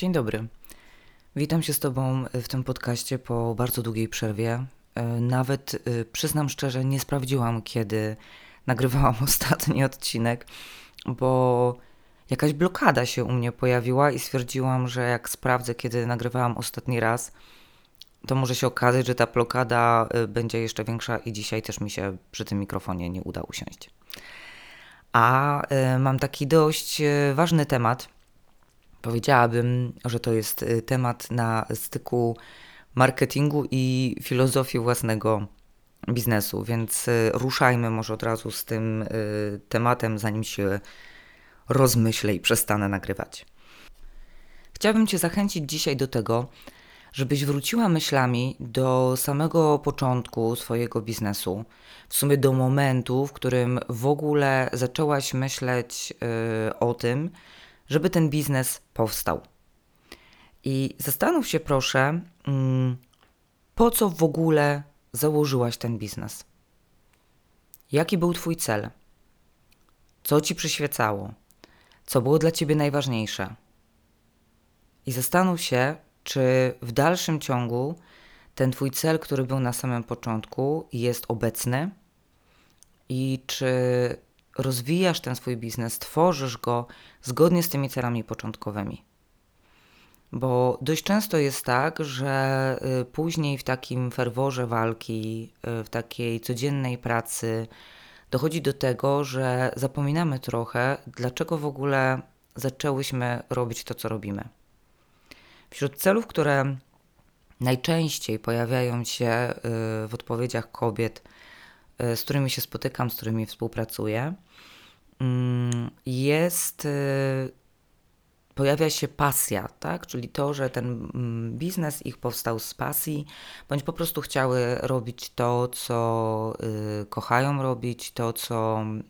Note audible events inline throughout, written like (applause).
Dzień dobry. Witam się z Tobą w tym podcaście po bardzo długiej przerwie. E, nawet e, przyznam szczerze, nie sprawdziłam, kiedy nagrywałam (laughs) ostatni odcinek, bo jakaś blokada się u mnie pojawiła i stwierdziłam, że jak sprawdzę, kiedy nagrywałam ostatni raz, to może się okazać, że ta blokada e, będzie jeszcze większa i dzisiaj też mi się przy tym mikrofonie nie uda usiąść. A mam taki dość ważny temat Powiedziałabym, że to jest y, temat na styku marketingu i filozofii własnego biznesu, więc y, ruszajmy może od razu z tym y, tematem, zanim się rozmyślę i przestanę nagrywać. Chciałabym Cię zachęcić dzisiaj do tego, żebyś wróciła myślami do samego początku swojego biznesu, w sumie do momentu, w którym w ogóle zaczęłaś myśleć o tym, żeby ten biznes powstał. I zastanów się proszę, mm, po co w ogóle założyłaś ten biznes? Jaki był Twój cel? Co Ci przyświecało? Co było dla Ciebie najważniejsze? I zastanów się, czy w dalszym ciągu ten Twój cel, który był na samym początku, jest obecny i czy rozwijasz ten swój biznes, tworzysz go zgodnie z tymi celami początkowymi. Bo dość często jest tak, że y, później w takim ferworze walki, y, w takiej codziennej pracy dochodzi do tego, że zapominamy trochę, dlaczego w ogóle zaczęłyśmy robić to, co robimy. Wśród celów, które najczęściej pojawiają się y, w odpowiedziach kobiet, z którymi się spotykam, z którymi współpracuję, jest pojawia się pasja, tak? czyli to, że ten mm, biznes ich powstał z pasji, bądź po prostu chciały robić to, co y, kochają robić, to, co y,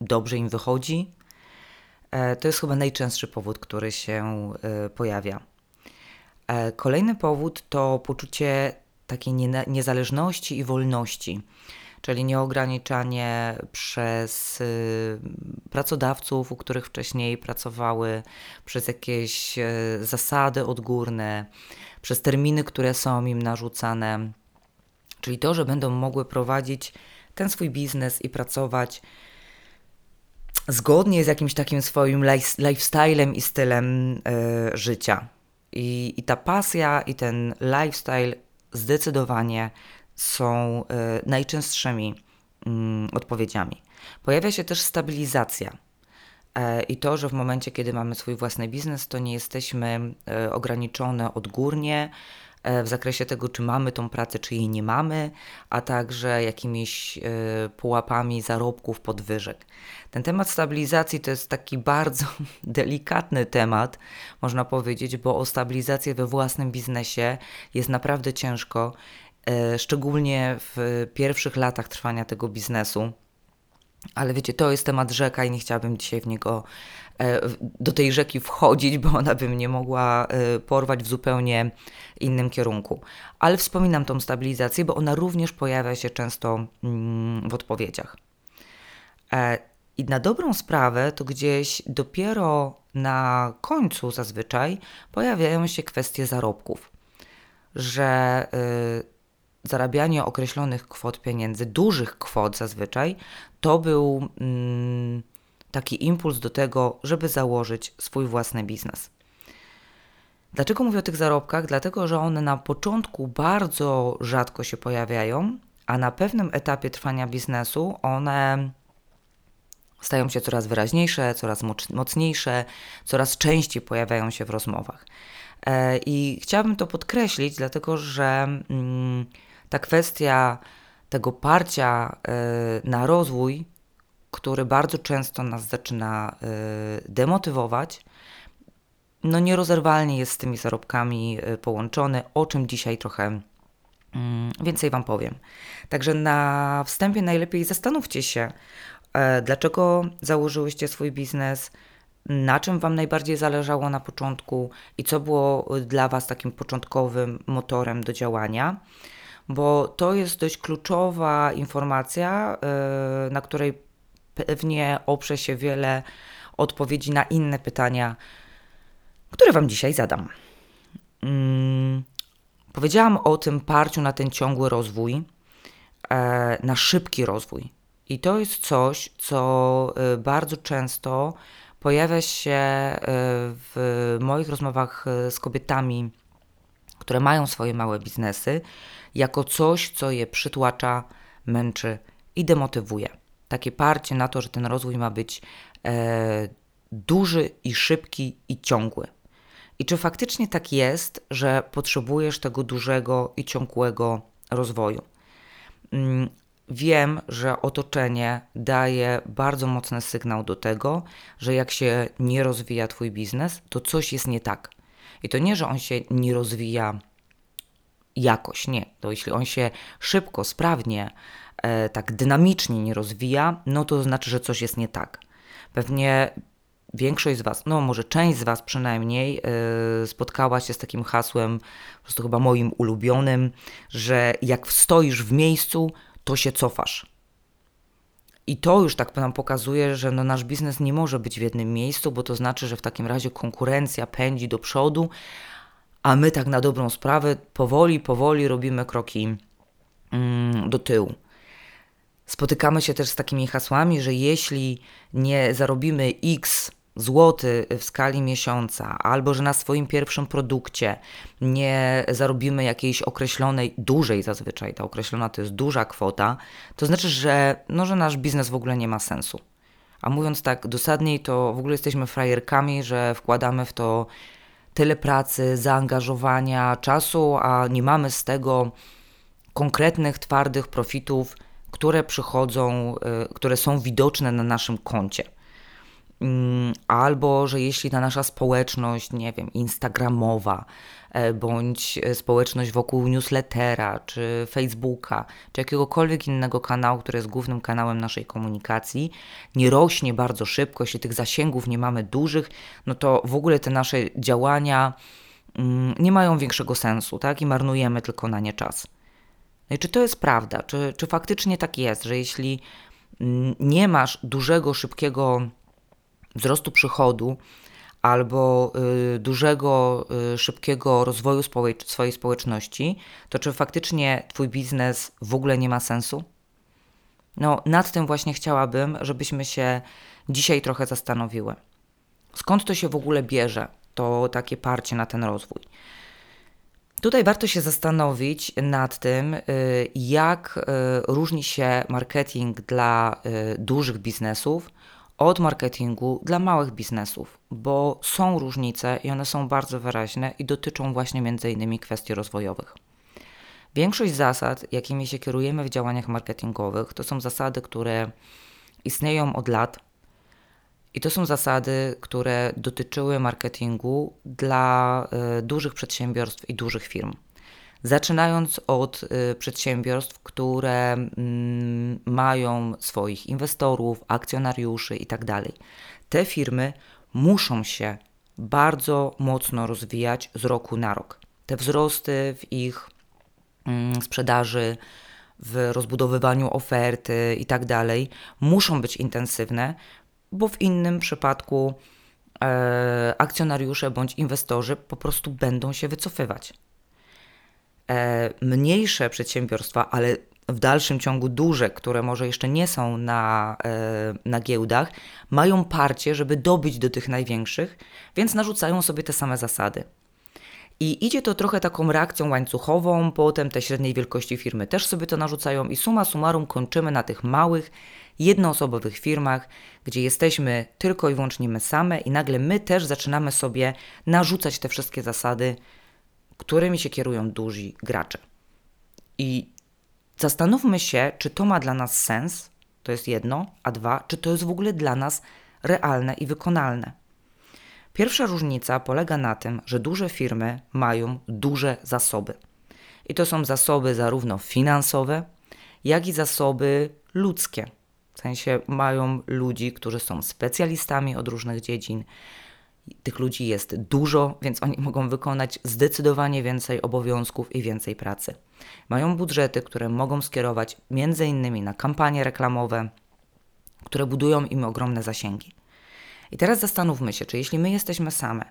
dobrze im wychodzi. E, to jest chyba najczęstszy powód, który się y, pojawia. E, kolejny powód to poczucie takiej nie, niezależności i wolności czyli nieograniczanie przez y, pracodawców, u których wcześniej pracowały, przez jakieś y, zasady odgórne, przez terminy, które są im narzucane. Czyli to, że będą mogły prowadzić ten swój biznes i pracować zgodnie z jakimś takim swoim lifestylem i stylem y, życia. I, I ta pasja i ten lifestyle zdecydowanie są e, najczęstszymi mm, odpowiedziami. Pojawia się też stabilizacja. E, I to, że w momencie, kiedy mamy swój własny biznes, to nie jesteśmy e, ograniczone odgórnie w zakresie tego, czy mamy tą pracę, czy jej nie mamy, a także jakimiś pułapami zarobków, podwyżek. Ten temat stabilizacji to jest taki (laughs) bardzo delikatny temat, można powiedzieć, bo o stabilizację we własnym biznesie jest naprawdę ciężko szczególnie w pierwszych latach trwania tego biznesu. Ale wiecie, to jest temat rzeka i nie chciałabym dzisiaj w niego, e, do tej rzeki wchodzić, bo ona by mnie mogła e, porwać w zupełnie innym kierunku. Ale wspominam tą stabilizację, bo ona również pojawia się często mm, w odpowiedziach. I na dobrą sprawę, to gdzieś dopiero na końcu zazwyczaj pojawiają się kwestie zarobków, że y, zarabianie określonych kwot pieniędzy, dużych kwot zazwyczaj, to był mm, taki impuls do tego, żeby założyć swój własny biznes. Dlaczego mówię o tych zarobkach? Dlatego, że one na początku bardzo rzadko się pojawiają, a na pewnym etapie trwania biznesu one stają się coraz wyraźniejsze, coraz mocniejsze, coraz częściej pojawiają się w rozmowach. E, I chciałabym to podkreślić, dlatego że. Mm, ta kwestia tego parcia y, na rozwój, który bardzo często nas zaczyna y, demotywować, no nierozerwalnie jest z tymi zarobkami y, połączony, o czym dzisiaj trochę mm, więcej Wam powiem. Także na wstępie najlepiej zastanówcie się, e, dlaczego założyłyście swój biznes, na czym Wam najbardziej zależało na początku i co było dla Was takim początkowym motorem do działania bo to jest dość kluczowa informacja, y, na której pewnie oprze się wiele odpowiedzi na inne pytania, które Wam dzisiaj zadam. Hmm, powiedziałam o tym parciu na ten ciągły rozwój, e, na szybki rozwój. I to jest coś, co e, bardzo często pojawia się e, w moich rozmowach z kobietami, które mają swoje małe biznesy, jako coś, co je przytłacza, męczy i demotywuje. Takie parcie na to, że ten rozwój ma być e, duży i szybki i ciągły. I czy faktycznie tak jest, że potrzebujesz tego dużego i ciągłego rozwoju? Mm, wiem, że otoczenie daje bardzo mocny sygnał do tego, że jak się nie rozwija Twój biznes, to coś jest nie tak. I to nie, że on się nie rozwija jakoś, nie. To jeśli on się szybko, sprawnie, e, tak dynamicznie nie rozwija, no to znaczy, że coś jest nie tak. Pewnie większość z Was, no może część z Was przynajmniej, yy, spotkała się z takim hasłem, po prostu chyba moim ulubionym, że jak stoisz w miejscu, to się cofasz. I to już tak nam pokazuje, że no nasz biznes nie może być w jednym miejscu, bo to znaczy, że w takim razie konkurencja pędzi do przodu, a my tak na dobrą sprawę powoli, powoli robimy kroki mm, do tyłu. Spotykamy się też z takimi hasłami, że jeśli nie zarobimy X złoty w skali miesiąca, albo że na swoim pierwszym produkcie nie zarobimy jakiejś określonej, dużej zazwyczaj, ta określona to jest duża kwota, to znaczy, że, no, że nasz biznes w ogóle nie ma sensu. A mówiąc tak dosadniej, to w ogóle jesteśmy frajerkami, że wkładamy w to tyle pracy, zaangażowania, czasu, a nie mamy z tego konkretnych, twardych profitów, które przychodzą, y, które są widoczne na naszym koncie. Mm, albo że jeśli ta nasza społeczność, nie wiem, instagramowa, e, bądź e, społeczność wokół newslettera, czy Facebooka, czy jakiegokolwiek innego kanału, który jest głównym kanałem naszej komunikacji, nie rośnie bardzo szybko, jeśli tych zasięgów nie mamy dużych, no to w ogóle te nasze działania mm, nie mają większego sensu, tak? I marnujemy tylko na nie czas. No i czy to jest prawda? Czy, czy faktycznie tak jest, że jeśli mm, nie masz dużego, szybkiego wzrostu przychodu albo y, dużego, y, szybkiego rozwoju swojej społeczności, to czy faktycznie Twój biznes w ogóle nie ma sensu? No, nad tym właśnie chciałabym, żebyśmy się dzisiaj trochę zastanowiły. Skąd to się w ogóle bierze, to takie parcie na ten rozwój? Tutaj warto się zastanowić nad tym, y, jak różni się marketing dla dużych biznesów od marketingu dla małych biznesów, bo są różnice i one są bardzo wyraźne i dotyczą właśnie innymi kwestii rozwojowych. Większość zasad, jakimi się kierujemy w działaniach marketingowych, to są zasady, które istnieją od lat i to są zasady, które dotyczyły marketingu dla y, dużych przedsiębiorstw i dużych firm. Zaczynając od y, przedsiębiorstw, które mm, mają swoich inwestorów, akcjonariuszy itd. Tak Te firmy muszą się bardzo mocno rozwijać z roku na rok. Te wzrosty w ich mm, sprzedaży, w rozbudowywaniu oferty itd. Tak muszą być intensywne, bo w innym przypadku e, akcjonariusze bądź inwestorzy po prostu będą się wycofywać. E, mniejsze przedsiębiorstwa, ale w dalszym ciągu duże, które może jeszcze nie są na, e, na giełdach, mają parcie, żeby dobyć do tych największych, więc narzucają sobie te same zasady. I idzie to trochę taką reakcją łańcuchową, potem te średniej wielkości firmy też sobie to narzucają i suma summarum kończymy na tych małych, jednoosobowych firmach, gdzie jesteśmy tylko i wyłącznie my same i nagle my też zaczynamy sobie narzucać te wszystkie zasady którymi się kierują duzi gracze. I zastanówmy się, czy to ma dla nas sens, to jest jedno, a dwa, czy to jest w ogóle dla nas realne i wykonalne. Pierwsza różnica polega na tym, że duże firmy mają duże zasoby. I to są zasoby zarówno finansowe, jak i zasoby ludzkie. W sensie mają ludzi, którzy są specjalistami od różnych dziedzin, tych ludzi jest dużo, więc oni mogą wykonać zdecydowanie więcej obowiązków i więcej pracy. Mają budżety, które mogą skierować innymi na kampanie reklamowe, które budują im ogromne zasięgi. I teraz zastanówmy się, czy jeśli my jesteśmy same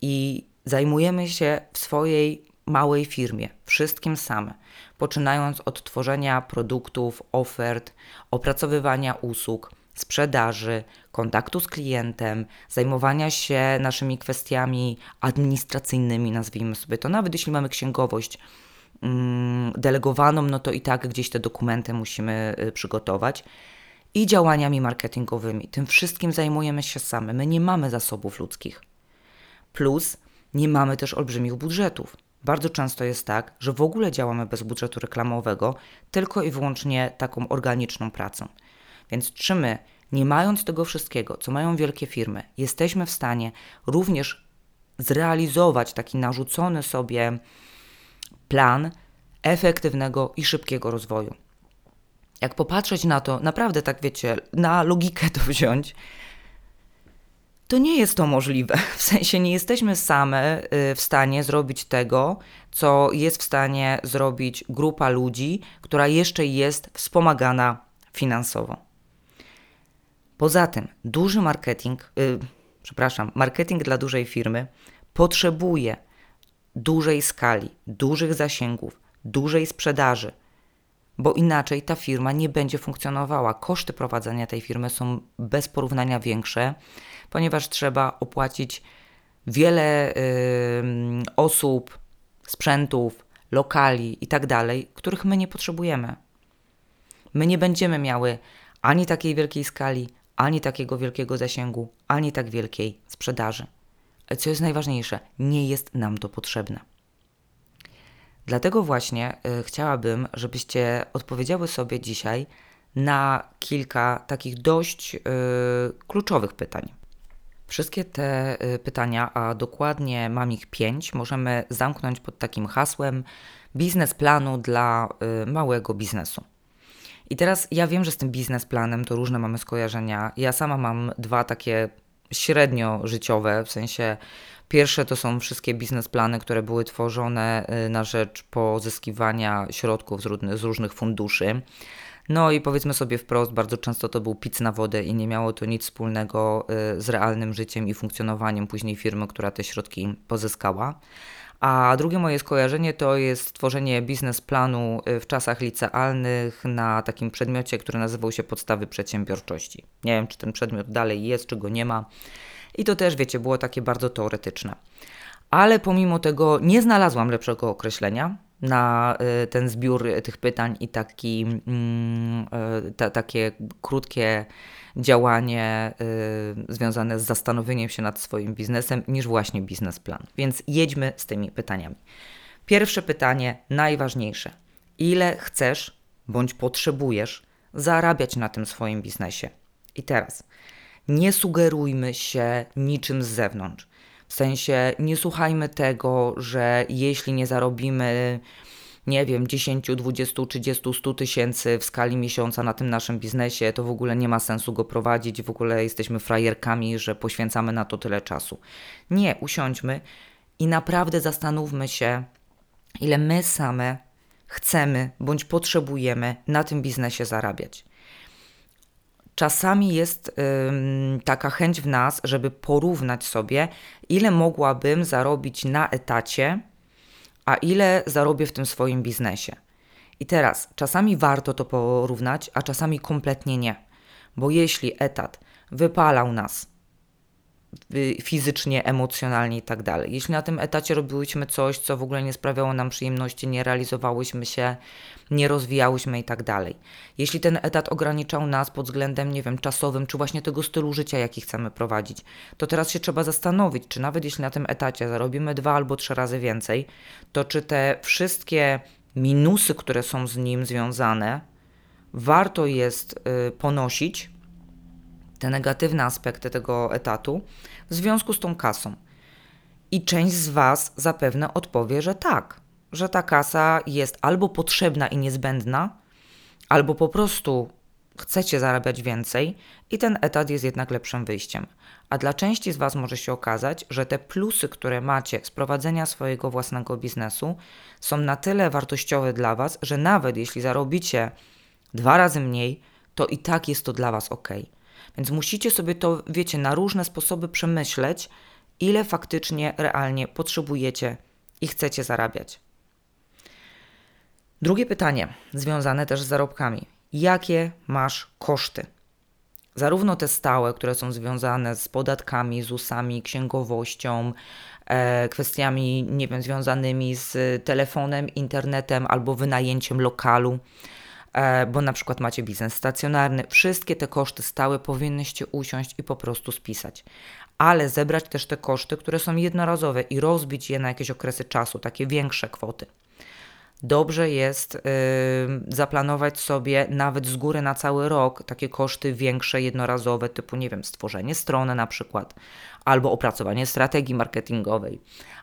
i zajmujemy się w swojej małej firmie wszystkim same, poczynając od tworzenia produktów, ofert, opracowywania usług, sprzedaży, kontaktu z klientem, zajmowania się naszymi kwestiami administracyjnymi, nazwijmy sobie to, nawet jeśli mamy księgowość mm, delegowaną, no to i tak gdzieś te dokumenty musimy y, przygotować. I działaniami marketingowymi. Tym wszystkim zajmujemy się same. My nie mamy zasobów ludzkich. Plus nie mamy też olbrzymich budżetów. Bardzo często jest tak, że w ogóle działamy bez budżetu reklamowego, tylko i wyłącznie taką organiczną pracą. Więc czy my, nie mając tego wszystkiego, co mają wielkie firmy, jesteśmy w stanie również zrealizować taki narzucony sobie plan efektywnego i szybkiego rozwoju? Jak popatrzeć na to, naprawdę tak wiecie, na logikę to wziąć, to nie jest to możliwe. (laughs) W sensie nie jesteśmy same y, w stanie zrobić tego, co jest w stanie zrobić grupa ludzi, która jeszcze jest wspomagana finansowo. Poza tym, duży marketing, yy, przepraszam, marketing dla dużej firmy potrzebuje dużej skali, dużych zasięgów, dużej sprzedaży, bo inaczej ta firma nie będzie funkcjonowała. Koszty prowadzenia tej firmy są bez porównania większe, ponieważ trzeba opłacić wiele y, osób, sprzętów, lokali i tak których my nie potrzebujemy. My nie będziemy miały ani takiej wielkiej skali, ani takiego wielkiego zasięgu, ani tak wielkiej sprzedaży. Co jest najważniejsze, nie jest nam to potrzebne. Dlatego właśnie y, chciałabym, żebyście odpowiedziały sobie dzisiaj na kilka takich dość y, kluczowych pytań. Wszystkie te y, pytania, a dokładnie mam ich pięć, możemy zamknąć pod takim hasłem biznesplanu dla y, małego biznesu. I teraz ja wiem, że z tym biznesplanem to różne mamy skojarzenia. Ja sama mam dwa takie średnio życiowe, w sensie pierwsze to są wszystkie biznesplany, które były tworzone y, na rzecz pozyskiwania środków z różnych funduszy. No i powiedzmy sobie wprost, bardzo często to był pic na wodę i nie miało to nic wspólnego y, z realnym życiem i funkcjonowaniem później firmy, która te środki pozyskała. A drugie moje skojarzenie to jest tworzenie biznesplanu y, w czasach licealnych na takim przedmiocie, który nazywał się Podstawy Przedsiębiorczości. Nie wiem, czy ten przedmiot dalej jest, czy go nie ma. I to też, wiecie, było takie bardzo teoretyczne. Ale pomimo tego nie znalazłam lepszego określenia na y, ten zbiór tych pytań i taki, mm, y, ta, takie krótkie działanie y, związane z zastanowieniem się nad swoim biznesem niż właśnie biznesplan. Więc jedźmy z tymi pytaniami. Pierwsze pytanie, najważniejsze. Ile chcesz bądź potrzebujesz zarabiać na tym swoim biznesie? I teraz nie sugerujmy się niczym z zewnątrz. W sensie nie słuchajmy tego, że jeśli nie zarobimy, nie wiem, 10, 20, 30, 100 tysięcy w skali miesiąca na tym naszym biznesie, to w ogóle nie ma sensu go prowadzić, w ogóle jesteśmy frajerkami, że poświęcamy na to tyle czasu. Nie, usiądźmy i naprawdę zastanówmy się, ile my same chcemy bądź potrzebujemy na tym biznesie zarabiać. Czasami jest taka chęć w nas, żeby porównać sobie, ile mogłabym zarobić na etacie, a ile zarobię w tym swoim biznesie. I teraz, czasami warto to porównać, a czasami kompletnie nie. Bo jeśli etat wypalał nas fizycznie, emocjonalnie i tak dalej. Jeśli na tym etacie robiłyśmy coś, co w ogóle nie sprawiało nam przyjemności, nie realizowałyśmy się, nie rozwijałyśmy i tak dalej. Jeśli ten etat ograniczał nas pod względem, nie wiem, czasowym, czy właśnie tego stylu życia, jaki chcemy prowadzić, to teraz się trzeba zastanowić, czy nawet jeśli na tym etacie zarobimy dwa albo trzy razy więcej, to czy te wszystkie minusy, które są z nim związane, warto jest y, ponosić te negatywne aspekty tego etatu w związku z tą kasą. I część z Was zapewne odpowie, że tak, że ta kasa jest albo potrzebna i niezbędna, albo po prostu chcecie zarabiać więcej i ten etat jest jednak lepszym wyjściem. A dla części z Was może się okazać, że te plusy, które macie z prowadzenia swojego własnego biznesu, są na tyle wartościowe dla Was, że nawet jeśli zarobicie dwa razy mniej, to i tak jest to dla Was ok. Więc musicie sobie to, wiecie, na różne sposoby przemyśleć ile faktycznie, realnie potrzebujecie i chcecie zarabiać. Drugie pytanie, związane też z zarobkami. Jakie masz koszty? Zarówno te stałe, które są związane z podatkami, ZUS-ami, księgowością, e, kwestiami, nie wiem, związanymi z telefonem, internetem albo wynajęciem lokalu, bo na przykład macie biznes stacjonarny. Wszystkie te koszty stałe powinnyście usiąść i po prostu spisać. Ale zebrać też te koszty, które są jednorazowe i rozbić je na jakieś okresy czasu, takie większe kwoty dobrze jest y, zaplanować sobie nawet z góry na cały rok takie koszty większe, jednorazowe, typu, nie wiem, stworzenie strony na przykład, albo opracowanie strategii marketingowej,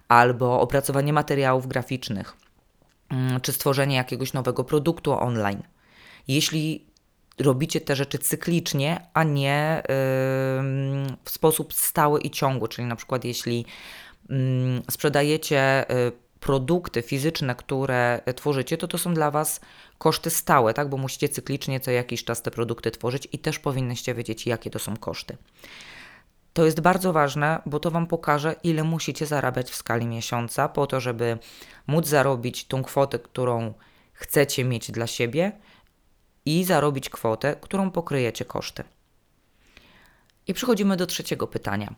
albo opracowanie materiałów graficznych, y, czy stworzenie jakiegoś nowego produktu online. Jeśli robicie te rzeczy cyklicznie, a nie w sposób stały i ciągły, czyli na przykład jeśli mm, sprzedajecie y, produkty fizyczne, które tworzycie, to to są dla Was koszty stałe, tak? bo musicie cyklicznie co jakiś czas te produkty tworzyć i też powinnyście wiedzieć, jakie to są koszty. To jest bardzo ważne, bo to Wam pokaże, ile musicie zarabiać w skali miesiąca, po to, żeby móc zarobić tą kwotę, którą chcecie mieć dla siebie i zarobić kwotę, którą pokryjecie koszty. I przechodzimy do trzeciego pytania.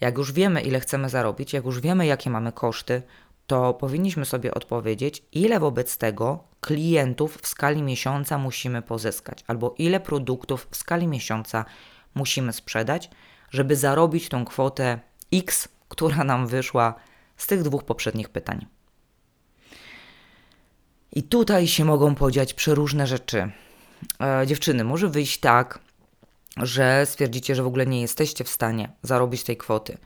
Jak już wiemy, ile chcemy zarobić, jak już wiemy, jakie mamy koszty, to powinniśmy sobie odpowiedzieć, ile wobec tego klientów w skali miesiąca musimy pozyskać, albo ile produktów w skali miesiąca musimy sprzedać, żeby zarobić tą kwotę X, która nam wyszła z tych dwóch poprzednich pytań. I tutaj się mogą podziać przeróżne rzeczy. E, dziewczyny, może wyjść tak, że stwierdzicie, że w ogóle nie jesteście w stanie zarobić tej kwoty,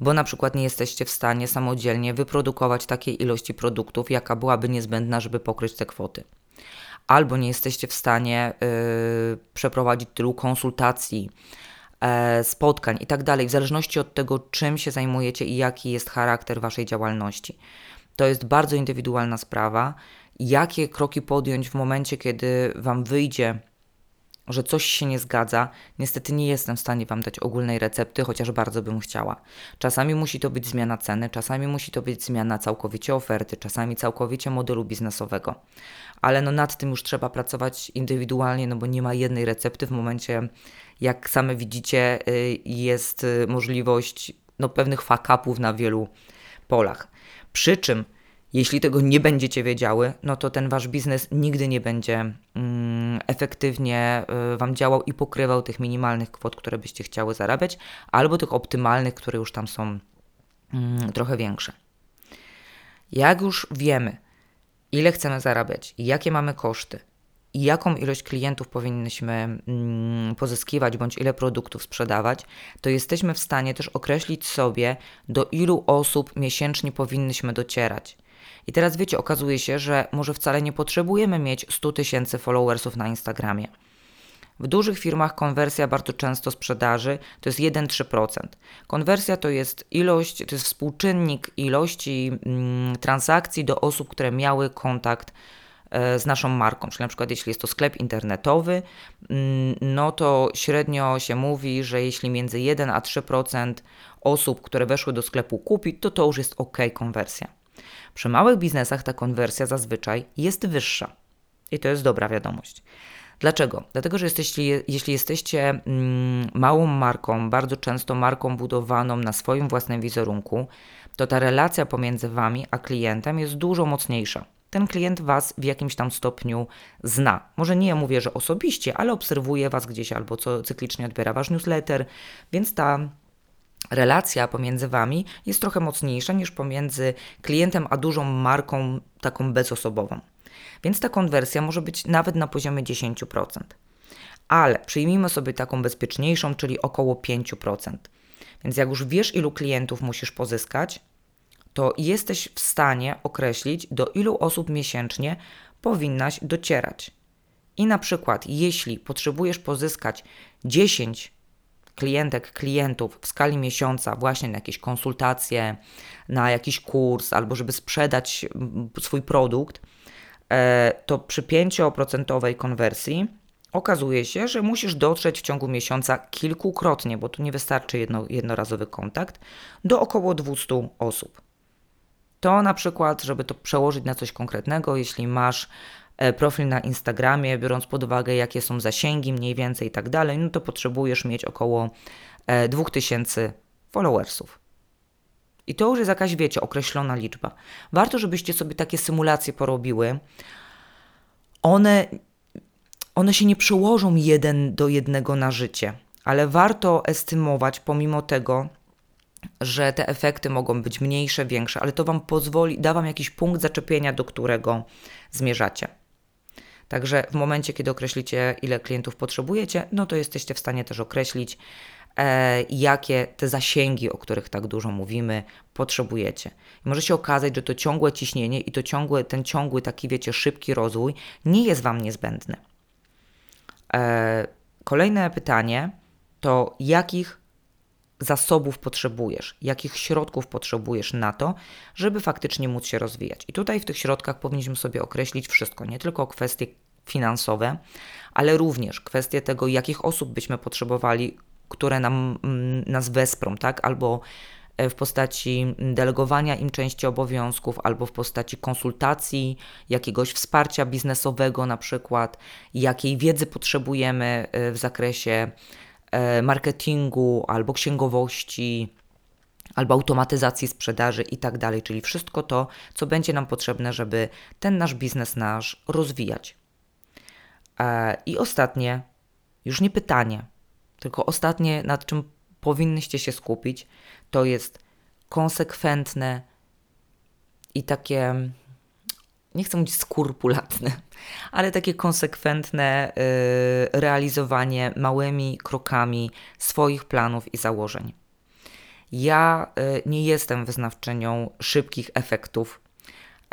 bo na przykład nie jesteście w stanie samodzielnie wyprodukować takiej ilości produktów, jaka byłaby niezbędna, żeby pokryć te kwoty. Albo nie jesteście w stanie yy, przeprowadzić tylu konsultacji, yy, spotkań i tak dalej, w zależności od tego, czym się zajmujecie i jaki jest charakter waszej działalności. To jest bardzo indywidualna sprawa. Jakie kroki podjąć w momencie, kiedy wam wyjdzie że coś się nie zgadza, niestety nie jestem w stanie Wam dać ogólnej recepty, chociaż bardzo bym chciała. Czasami musi to być zmiana ceny, czasami musi to być zmiana całkowicie oferty, czasami całkowicie modelu biznesowego. Ale no nad tym już trzeba pracować indywidualnie, no bo nie ma jednej recepty w momencie, jak same widzicie, y, jest y, możliwość no, pewnych fakapów na wielu polach. Przy czym jeśli tego nie będziecie wiedziały, no to ten wasz biznes nigdy nie będzie mm, efektywnie y, wam działał i pokrywał tych minimalnych kwot, które byście chciały zarabiać, albo tych optymalnych, które już tam są mm, trochę większe. Jak już wiemy, ile chcemy zarabiać jakie mamy koszty, i jaką ilość klientów powinniśmy mm, pozyskiwać, bądź ile produktów sprzedawać, to jesteśmy w stanie też określić sobie, do ilu osób miesięcznie powinniśmy docierać. I teraz wiecie, okazuje się, że może wcale nie potrzebujemy mieć 100 tysięcy followersów na Instagramie. W dużych firmach konwersja bardzo często sprzedaży to jest 1-3%. Konwersja to jest ilość, to jest współczynnik ilości mm, transakcji do osób, które miały kontakt e, z naszą marką. Czyli na przykład jeśli jest to sklep internetowy, mm, no to średnio się mówi, że jeśli między 1 a 3% osób, które weszły do sklepu kupi, to to już jest ok konwersja. Przy małych biznesach ta konwersja zazwyczaj jest wyższa. I to jest dobra wiadomość. Dlaczego? Dlatego, że jesteście, jeśli jesteście mm, małą marką, bardzo często marką budowaną na swoim własnym wizerunku, to ta relacja pomiędzy Wami a klientem jest dużo mocniejsza. Ten klient Was w jakimś tam stopniu zna. Może nie mówię, że osobiście, ale obserwuje Was gdzieś albo co cyklicznie odbiera Wasz newsletter, więc ta relacja pomiędzy Wami jest trochę mocniejsza niż pomiędzy klientem a dużą marką taką bezosobową. Więc ta konwersja może być nawet na poziomie 10%. Ale przyjmijmy sobie taką bezpieczniejszą, czyli około 5%. Więc jak już wiesz, ilu klientów musisz pozyskać, to jesteś w stanie określić, do ilu osób miesięcznie powinnaś docierać. I na przykład, jeśli potrzebujesz pozyskać 10 klientek, klientów w skali miesiąca właśnie na jakieś konsultacje, na jakiś kurs albo żeby sprzedać mm, swój produkt, e, to przy 5% konwersji okazuje się, że musisz dotrzeć w ciągu miesiąca kilkukrotnie, bo tu nie wystarczy jedno, jednorazowy kontakt, do około 200 osób. To na przykład, żeby to przełożyć na coś konkretnego, jeśli masz profil na Instagramie, biorąc pod uwagę, jakie są zasięgi mniej więcej i tak dalej, no to potrzebujesz mieć około 2000 e, followersów. I to już jest jakaś, wiecie, określona liczba. Warto, żebyście sobie takie symulacje porobiły. One, one się nie przełożą jeden do jednego na życie, ale warto estymować pomimo tego, że te efekty mogą być mniejsze, większe, ale to Wam pozwoli, da Wam jakiś punkt zaczepienia, do którego zmierzacie. Także w momencie, kiedy określicie, ile klientów potrzebujecie, no to jesteście w stanie też określić, e, jakie te zasięgi, o których tak dużo mówimy, potrzebujecie. I może się okazać, że to ciągłe ciśnienie i to ciągłe, ten ciągły taki, wiecie, szybki rozwój nie jest Wam niezbędny. E, kolejne pytanie to jakich zasobów potrzebujesz, jakich środków potrzebujesz na to, żeby faktycznie móc się rozwijać. I tutaj w tych środkach powinniśmy sobie określić wszystko, nie tylko kwestie finansowe, ale również kwestie tego, jakich osób byśmy potrzebowali, które nam, mm, nas wesprą, tak? Albo e, w postaci delegowania im części obowiązków, albo w postaci konsultacji, jakiegoś wsparcia biznesowego, na przykład, jakiej wiedzy potrzebujemy e, w zakresie marketingu, albo księgowości, albo automatyzacji sprzedaży i tak dalej, czyli wszystko to, co będzie nam potrzebne, żeby ten nasz biznes nasz rozwijać. E, I ostatnie, już nie pytanie, tylko ostatnie, nad czym powinnyście się skupić, to jest konsekwentne i takie nie chcę mówić skrupulatne, ale takie konsekwentne y, realizowanie małymi krokami swoich planów i założeń. Ja y, nie jestem wyznawczynią szybkich efektów,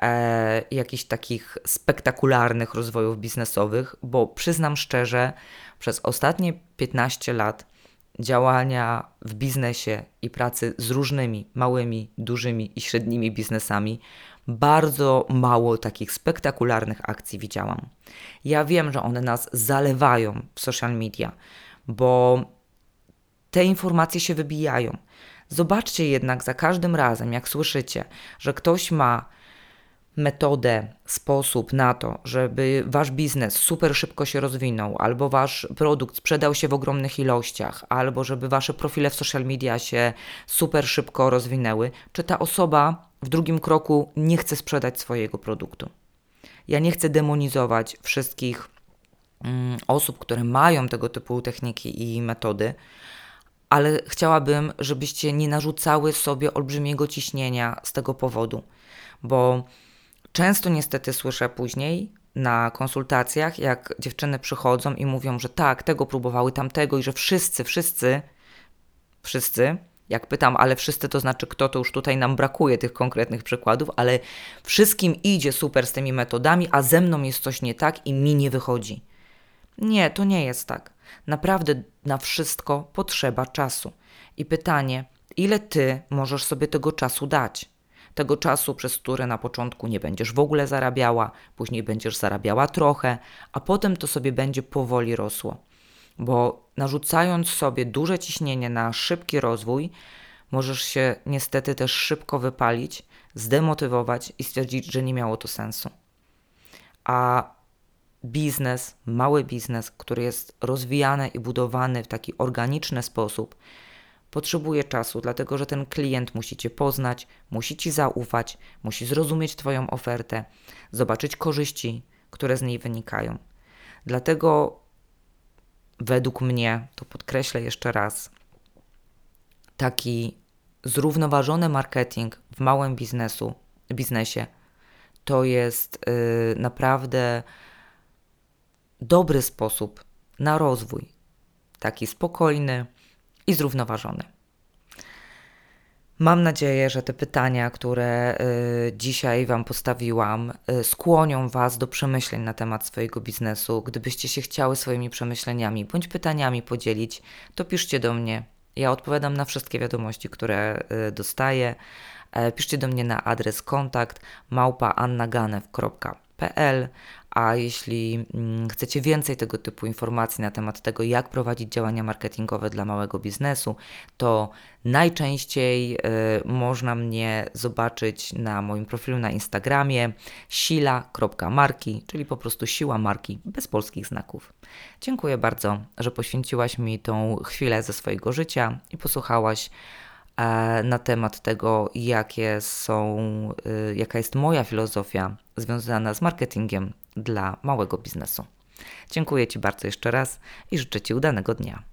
e, jakichś takich spektakularnych rozwojów biznesowych, bo przyznam szczerze, przez ostatnie 15 lat działania w biznesie i pracy z różnymi małymi, dużymi i średnimi biznesami bardzo mało takich spektakularnych akcji widziałam. Ja wiem, że one nas zalewają w social media, bo te informacje się wybijają. Zobaczcie jednak za każdym razem, jak słyszycie, że ktoś ma metodę, sposób na to, żeby wasz biznes super szybko się rozwinął, albo wasz produkt sprzedał się w ogromnych ilościach, albo żeby wasze profile w social media się super szybko rozwinęły, czy ta osoba w drugim kroku nie chce sprzedać swojego produktu. Ja nie chcę demonizować wszystkich mm, osób, które mają tego typu techniki i metody, ale chciałabym, żebyście nie narzucały sobie olbrzymiego ciśnienia z tego powodu, bo często niestety słyszę później na konsultacjach, jak dziewczyny przychodzą i mówią, że tak, tego próbowały, tamtego i że wszyscy, wszyscy, wszyscy jak pytam, ale wszyscy to znaczy kto, to już tutaj nam brakuje tych konkretnych przykładów, ale wszystkim idzie super z tymi metodami, a ze mną jest coś nie tak i mi nie wychodzi. Nie, to nie jest tak. Naprawdę na wszystko potrzeba czasu. I pytanie, ile ty możesz sobie tego czasu dać? Tego czasu, przez który na początku nie będziesz w ogóle zarabiała, później będziesz zarabiała trochę, a potem to sobie będzie powoli rosło bo narzucając sobie duże ciśnienie na szybki rozwój, możesz się niestety też szybko wypalić, zdemotywować i stwierdzić, że nie miało to sensu. A biznes, mały biznes, który jest rozwijany i budowany w taki organiczny sposób, potrzebuje czasu, dlatego że ten klient musi Cię poznać, musi Ci zaufać, musi zrozumieć Twoją ofertę, zobaczyć korzyści, które z niej wynikają. Dlatego według mnie, to podkreślę jeszcze raz, taki zrównoważony marketing w małym biznesu, biznesie to jest yy, naprawdę dobry sposób na rozwój, taki spokojny i zrównoważony. Mam nadzieję, że te pytania, które y, dzisiaj Wam postawiłam, y, skłonią Was do przemyśleń na temat swojego biznesu. Gdybyście się chciały swoimi przemyśleniami bądź pytaniami podzielić, to piszcie do mnie. Ja odpowiadam na wszystkie wiadomości, które y, dostaję. E, piszcie do mnie na adres kontakt małpaannaganew.pl a jeśli mm, chcecie więcej tego typu informacji na temat tego, jak prowadzić działania marketingowe dla małego biznesu, to najczęściej y, można mnie zobaczyć na moim profilu na Instagramie sila.marki, czyli po prostu siła marki bez polskich znaków. Dziękuję bardzo, że poświęciłaś mi tą chwilę ze swojego życia i posłuchałaś na temat tego, jakie są, y, jaka jest moja filozofia związana z marketingiem dla małego biznesu. Dziękuję Ci bardzo jeszcze raz i życzę Ci udanego dnia.